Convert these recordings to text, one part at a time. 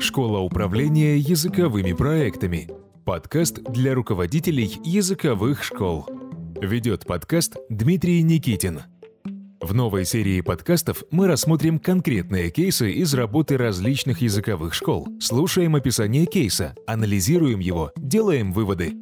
Школа управления языковыми проектами. Подкаст для руководителей языковых школ. Ведет подкаст Дмитрий Никитин. В новой серии подкастов мы рассмотрим конкретные кейсы из работы различных языковых школ. Слушаем описание кейса, анализируем его, делаем выводы.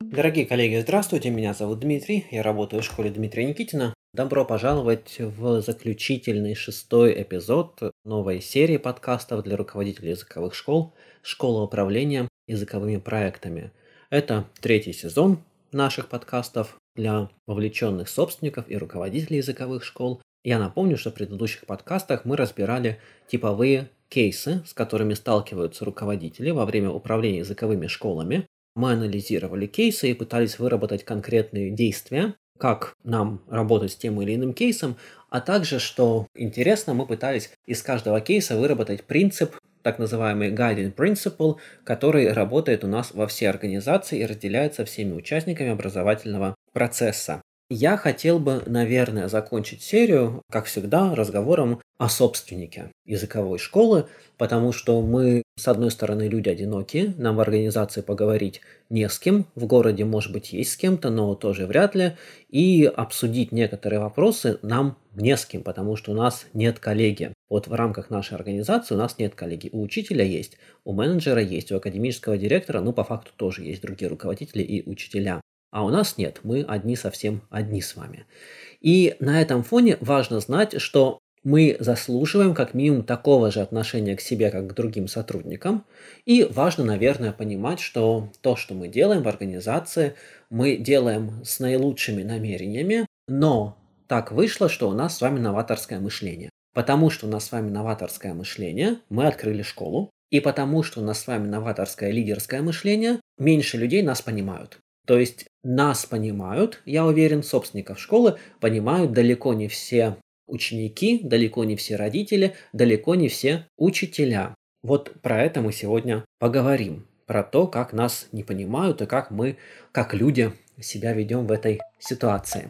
Дорогие коллеги, здравствуйте, меня зовут Дмитрий, я работаю в школе Дмитрия Никитина. Добро пожаловать в заключительный шестой эпизод новой серии подкастов для руководителей языковых школ «Школа управления языковыми проектами». Это третий сезон наших подкастов для вовлеченных собственников и руководителей языковых школ. Я напомню, что в предыдущих подкастах мы разбирали типовые кейсы, с которыми сталкиваются руководители во время управления языковыми школами. Мы анализировали кейсы и пытались выработать конкретные действия, как нам работать с тем или иным кейсом, а также, что интересно, мы пытались из каждого кейса выработать принцип, так называемый guiding principle, который работает у нас во всей организации и разделяется всеми участниками образовательного процесса. Я хотел бы, наверное, закончить серию, как всегда, разговором о собственнике языковой школы, потому что мы, с одной стороны, люди одинокие, нам в организации поговорить не с кем, в городе, может быть, есть с кем-то, но тоже вряд ли, и обсудить некоторые вопросы нам не с кем, потому что у нас нет коллеги. Вот в рамках нашей организации у нас нет коллеги. У учителя есть, у менеджера есть, у академического директора, ну, по факту тоже есть другие руководители и учителя. А у нас нет, мы одни совсем одни с вами. И на этом фоне важно знать, что мы заслуживаем как минимум такого же отношения к себе, как к другим сотрудникам. И важно, наверное, понимать, что то, что мы делаем в организации, мы делаем с наилучшими намерениями, но так вышло, что у нас с вами новаторское мышление. Потому что у нас с вами новаторское мышление, мы открыли школу. И потому что у нас с вами новаторское лидерское мышление, меньше людей нас понимают. То есть нас понимают, я уверен, собственников школы понимают далеко не все ученики, далеко не все родители, далеко не все учителя. Вот про это мы сегодня поговорим. Про то, как нас не понимают и как мы, как люди, себя ведем в этой ситуации.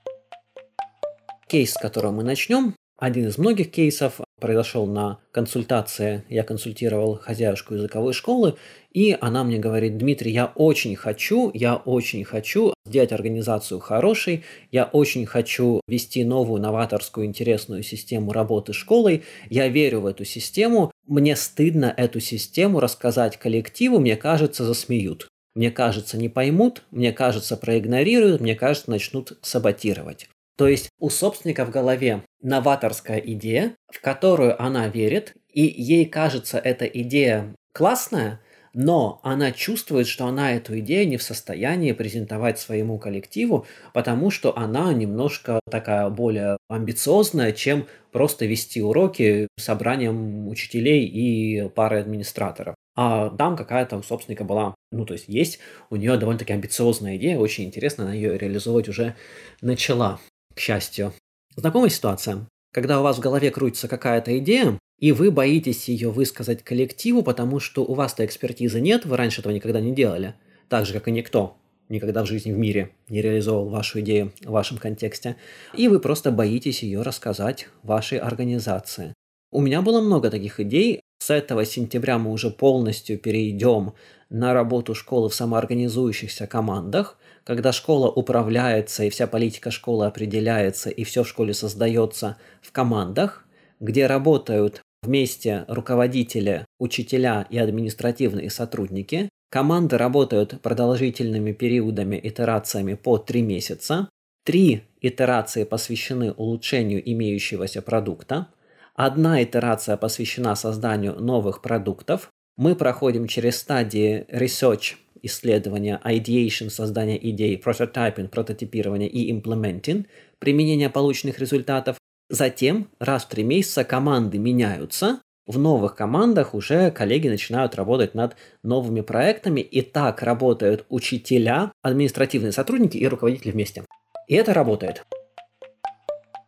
Кейс, с которого мы начнем, один из многих кейсов произошел на консультации. Я консультировал хозяюшку языковой школы, и она мне говорит, Дмитрий, я очень хочу, я очень хочу сделать организацию хорошей, я очень хочу вести новую новаторскую интересную систему работы школой, я верю в эту систему, мне стыдно эту систему рассказать коллективу, мне кажется, засмеют. Мне кажется, не поймут, мне кажется, проигнорируют, мне кажется, начнут саботировать. То есть у собственника в голове новаторская идея, в которую она верит, и ей кажется эта идея классная, но она чувствует, что она эту идею не в состоянии презентовать своему коллективу, потому что она немножко такая более амбициозная, чем просто вести уроки собранием учителей и парой администраторов. А там какая-то у собственника была, ну то есть есть у нее довольно-таки амбициозная идея, очень интересно, она ее реализовывать уже начала к счастью. Знакомая ситуация? Когда у вас в голове крутится какая-то идея, и вы боитесь ее высказать коллективу, потому что у вас-то экспертизы нет, вы раньше этого никогда не делали, так же, как и никто никогда в жизни в мире не реализовал вашу идею в вашем контексте, и вы просто боитесь ее рассказать вашей организации. У меня было много таких идей. С этого сентября мы уже полностью перейдем на работу школы в самоорганизующихся командах – когда школа управляется и вся политика школы определяется и все в школе создается в командах, где работают вместе руководители, учителя и административные сотрудники. Команды работают продолжительными периодами, итерациями по три месяца. Три итерации посвящены улучшению имеющегося продукта. Одна итерация посвящена созданию новых продуктов. Мы проходим через стадии research, исследования, ideation, создание идей, prototyping, прототипирование и implementing, применение полученных результатов. Затем раз в три месяца команды меняются, в новых командах уже коллеги начинают работать над новыми проектами, и так работают учителя, административные сотрудники и руководители вместе. И это работает.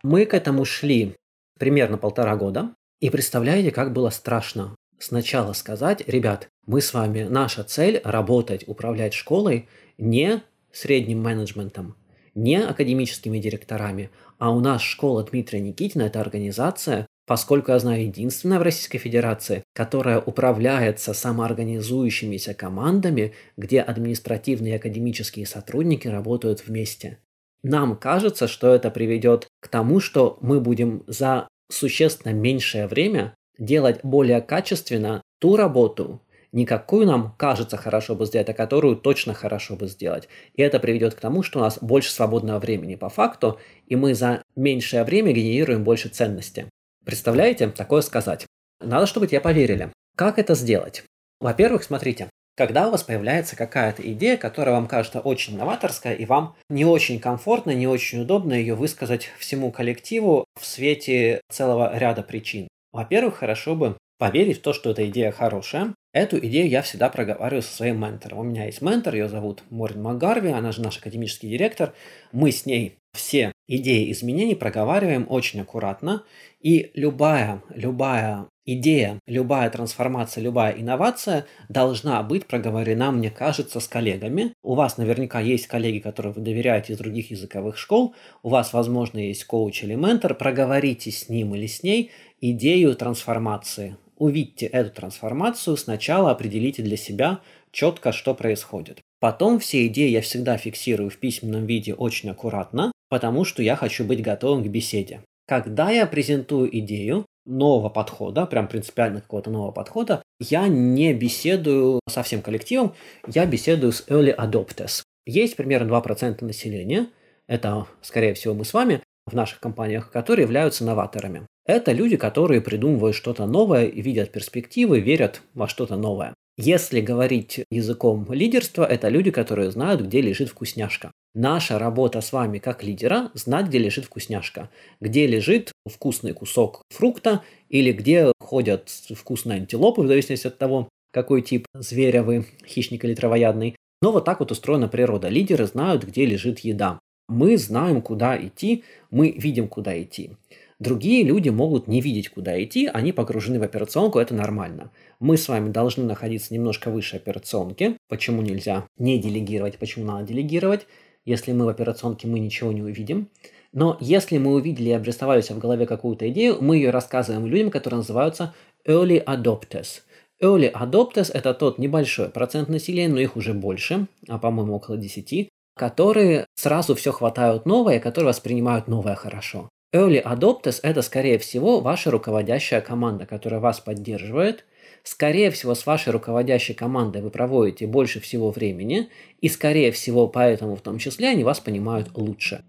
Мы к этому шли примерно полтора года, и представляете, как было страшно сначала сказать, ребят, мы с вами, наша цель работать, управлять школой не средним менеджментом, не академическими директорами, а у нас школа Дмитрия Никитина – это организация, поскольку я знаю единственное в Российской Федерации, которое управляется самоорганизующимися командами, где административные и академические сотрудники работают вместе. Нам кажется, что это приведет к тому, что мы будем за существенно меньшее время делать более качественно ту работу, не какую нам кажется хорошо бы сделать, а которую точно хорошо бы сделать. И это приведет к тому, что у нас больше свободного времени по факту, и мы за меньшее время генерируем больше ценности. Представляете, такое сказать? Надо, чтобы тебе поверили. Как это сделать? Во-первых, смотрите, когда у вас появляется какая-то идея, которая вам кажется очень новаторская, и вам не очень комфортно, не очень удобно ее высказать всему коллективу в свете целого ряда причин. Во-первых, хорошо бы поверить в то, что эта идея хорошая. Эту идею я всегда проговариваю со своим ментором. У меня есть ментор, ее зовут Морин Макгарви, она же наш академический директор. Мы с ней все идеи изменений проговариваем очень аккуратно, и любая, любая идея, любая трансформация, любая инновация должна быть проговорена, мне кажется, с коллегами. У вас наверняка есть коллеги, которые вы доверяете из других языковых школ, у вас, возможно, есть коуч или ментор, проговорите с ним или с ней идею трансформации. Увидьте эту трансформацию, сначала определите для себя четко, что происходит. Потом все идеи я всегда фиксирую в письменном виде очень аккуратно, потому что я хочу быть готовым к беседе. Когда я презентую идею нового подхода, прям принципиально какого-то нового подхода, я не беседую со всем коллективом, я беседую с early adopters. Есть примерно 2% населения, это, скорее всего, мы с вами в наших компаниях, которые являются новаторами. Это люди, которые придумывают что-то новое, видят перспективы, верят во что-то новое. Если говорить языком лидерства, это люди, которые знают, где лежит вкусняшка. Наша работа с вами как лидера – знать, где лежит вкусняшка, где лежит вкусный кусок фрукта или где ходят вкусные антилопы, в зависимости от того, какой тип зверя вы, хищник или травоядный. Но вот так вот устроена природа. Лидеры знают, где лежит еда. Мы знаем, куда идти, мы видим, куда идти. Другие люди могут не видеть, куда идти, они погружены в операционку, это нормально. Мы с вами должны находиться немножко выше операционки. Почему нельзя не делегировать, почему надо делегировать? Если мы в операционке, мы ничего не увидим. Но если мы увидели и обрисовались в голове какую-то идею, мы ее рассказываем людям, которые называются early adopters. Early adopters – это тот небольшой процент населения, но их уже больше, а по-моему около 10, которые сразу все хватают новое, которые воспринимают новое хорошо. Early Adopters – это, скорее всего, ваша руководящая команда, которая вас поддерживает. Скорее всего, с вашей руководящей командой вы проводите больше всего времени, и, скорее всего, поэтому в том числе они вас понимают лучше.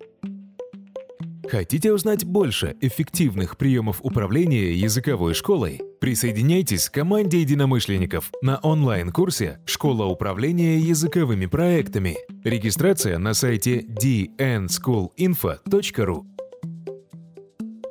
Хотите узнать больше эффективных приемов управления языковой школой? Присоединяйтесь к команде единомышленников на онлайн-курсе «Школа управления языковыми проектами». Регистрация на сайте dnschoolinfo.ru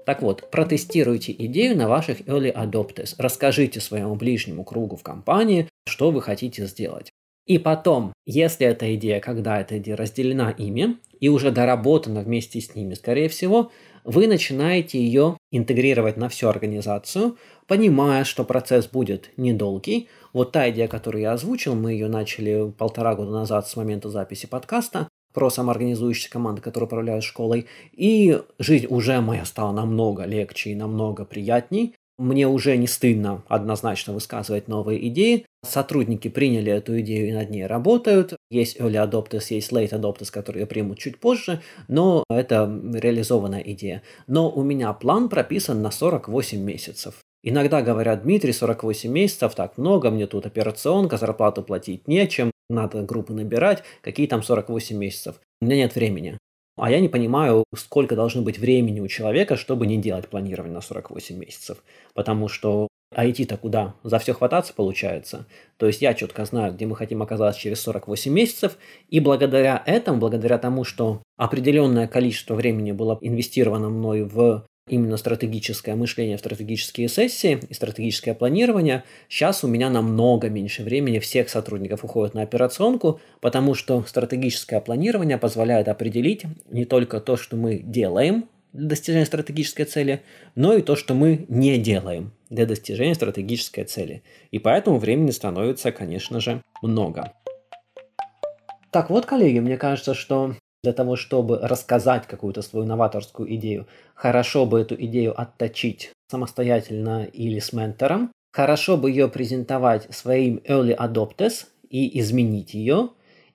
так вот, протестируйте идею на ваших early adopters. Расскажите своему ближнему кругу в компании, что вы хотите сделать. И потом, если эта идея, когда эта идея разделена ими и уже доработана вместе с ними, скорее всего, вы начинаете ее интегрировать на всю организацию, понимая, что процесс будет недолгий. Вот та идея, которую я озвучил, мы ее начали полтора года назад с момента записи подкаста про самоорганизующиеся команды, которые управляют школой. И жизнь уже моя стала намного легче и намного приятней. Мне уже не стыдно однозначно высказывать новые идеи. Сотрудники приняли эту идею и над ней работают. Есть early adopters, есть late adopters, которые примут чуть позже, но это реализованная идея. Но у меня план прописан на 48 месяцев. Иногда говорят, Дмитрий, 48 месяцев, так много, мне тут операционка, зарплату платить нечем, надо группы набирать, какие там 48 месяцев. У меня нет времени. А я не понимаю, сколько должно быть времени у человека, чтобы не делать планирование на 48 месяцев. Потому что а идти-то куда? За все хвататься получается. То есть я четко знаю, где мы хотим оказаться через 48 месяцев, и благодаря этому, благодаря тому, что определенное количество времени было инвестировано мной в именно стратегическое мышление, стратегические сессии и стратегическое планирование, сейчас у меня намного меньше времени всех сотрудников уходит на операционку, потому что стратегическое планирование позволяет определить не только то, что мы делаем для достижения стратегической цели, но и то, что мы не делаем для достижения стратегической цели. И поэтому времени становится, конечно же, много. Так вот, коллеги, мне кажется, что для того, чтобы рассказать какую-то свою новаторскую идею, хорошо бы эту идею отточить самостоятельно или с ментором, хорошо бы ее презентовать своим early adopters и изменить ее,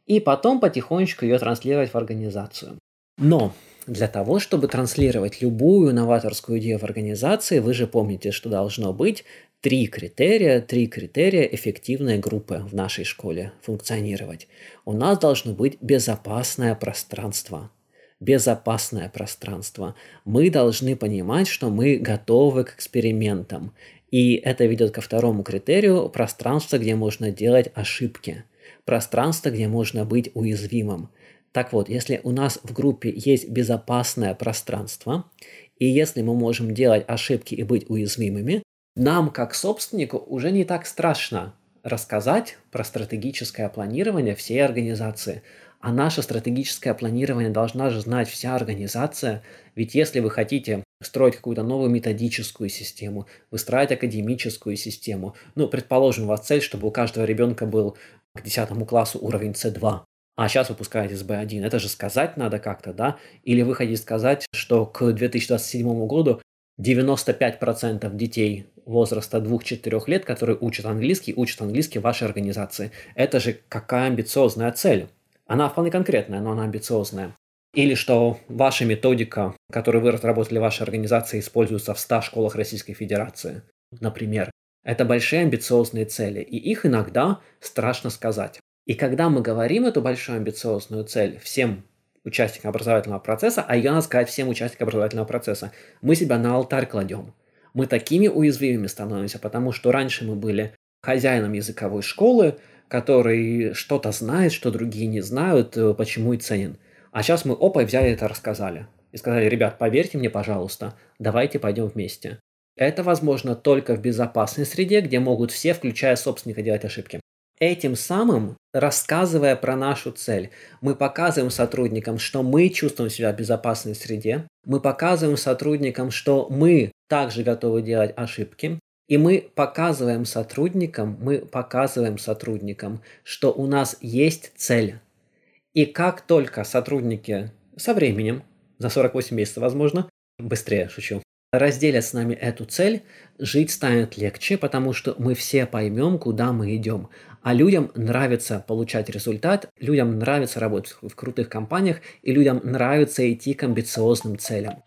и потом потихонечку ее транслировать в организацию. Но для того, чтобы транслировать любую новаторскую идею в организации, вы же помните, что должно быть три критерия, три критерия эффективной группы в нашей школе функционировать. У нас должно быть безопасное пространство. Безопасное пространство. Мы должны понимать, что мы готовы к экспериментам. И это ведет ко второму критерию – пространство, где можно делать ошибки. Пространство, где можно быть уязвимым. Так вот, если у нас в группе есть безопасное пространство, и если мы можем делать ошибки и быть уязвимыми, нам, как собственнику, уже не так страшно рассказать про стратегическое планирование всей организации. А наше стратегическое планирование должна же знать вся организация. Ведь если вы хотите строить какую-то новую методическую систему, выстраивать академическую систему, ну, предположим, у вас цель, чтобы у каждого ребенка был к 10 классу уровень C2, а сейчас выпускаете с B1. Это же сказать надо как-то, да? Или вы хотите сказать, что к 2027 году 95% детей возраста 2-4 лет, которые учат английский, учат английский в вашей организации. Это же какая амбициозная цель. Она вполне конкретная, но она амбициозная. Или что ваша методика, которую вы разработали в вашей организации, используется в 100 школах Российской Федерации, например. Это большие амбициозные цели, и их иногда страшно сказать. И когда мы говорим эту большую амбициозную цель всем участникам образовательного процесса, а ее надо сказать всем участникам образовательного процесса, мы себя на алтарь кладем. Мы такими уязвимыми становимся, потому что раньше мы были хозяином языковой школы, который что-то знает, что другие не знают, э, почему и ценен. А сейчас мы опа и взяли это рассказали. И сказали, ребят, поверьте мне, пожалуйста, давайте пойдем вместе. Это возможно только в безопасной среде, где могут все, включая собственника, делать ошибки. Этим самым, рассказывая про нашу цель, мы показываем сотрудникам, что мы чувствуем себя в безопасной среде, мы показываем сотрудникам, что мы также готовы делать ошибки, и мы показываем сотрудникам, мы показываем сотрудникам, что у нас есть цель. И как только сотрудники со временем, за 48 месяцев возможно, быстрее шучу, разделят с нами эту цель, жить станет легче, потому что мы все поймем, куда мы идем. А людям нравится получать результат, людям нравится работать в крутых компаниях, и людям нравится идти к амбициозным целям.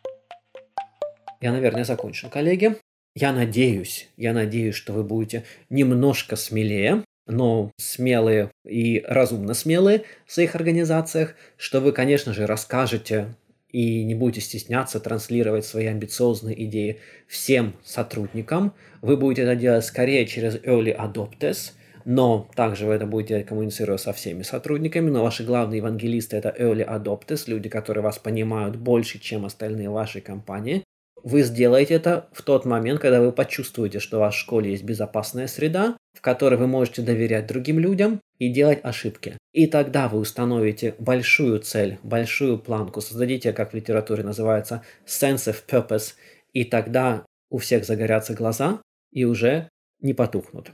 Я, наверное, закончу, коллеги. Я надеюсь, я надеюсь, что вы будете немножко смелее, но смелые и разумно смелые в своих организациях, что вы, конечно же, расскажете и не будете стесняться транслировать свои амбициозные идеи всем сотрудникам. Вы будете это делать скорее через early adopters, но также вы это будете коммуницируя со всеми сотрудниками, но ваши главные евангелисты это early adopters, люди, которые вас понимают больше, чем остальные вашей компании. Вы сделаете это в тот момент, когда вы почувствуете, что в вашей школе есть безопасная среда, в которой вы можете доверять другим людям и делать ошибки. И тогда вы установите большую цель, большую планку, создадите, как в литературе называется, sense of purpose, и тогда у всех загорятся глаза и уже не потухнут.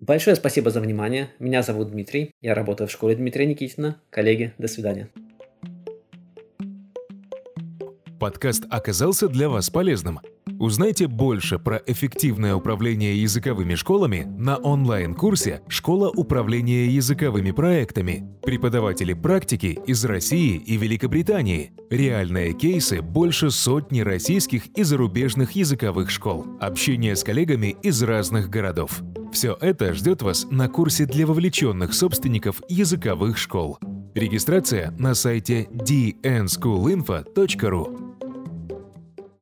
Большое спасибо за внимание. Меня зовут Дмитрий. Я работаю в школе Дмитрия Никитина. Коллеги, до свидания. Подкаст оказался для вас полезным. Узнайте больше про эффективное управление языковыми школами на онлайн-курсе «Школа управления языковыми проектами». Преподаватели практики из России и Великобритании. Реальные кейсы больше сотни российских и зарубежных языковых школ. Общение с коллегами из разных городов. Все это ждет вас на курсе для вовлеченных собственников языковых школ. Регистрация на сайте dnschoolinfo.ru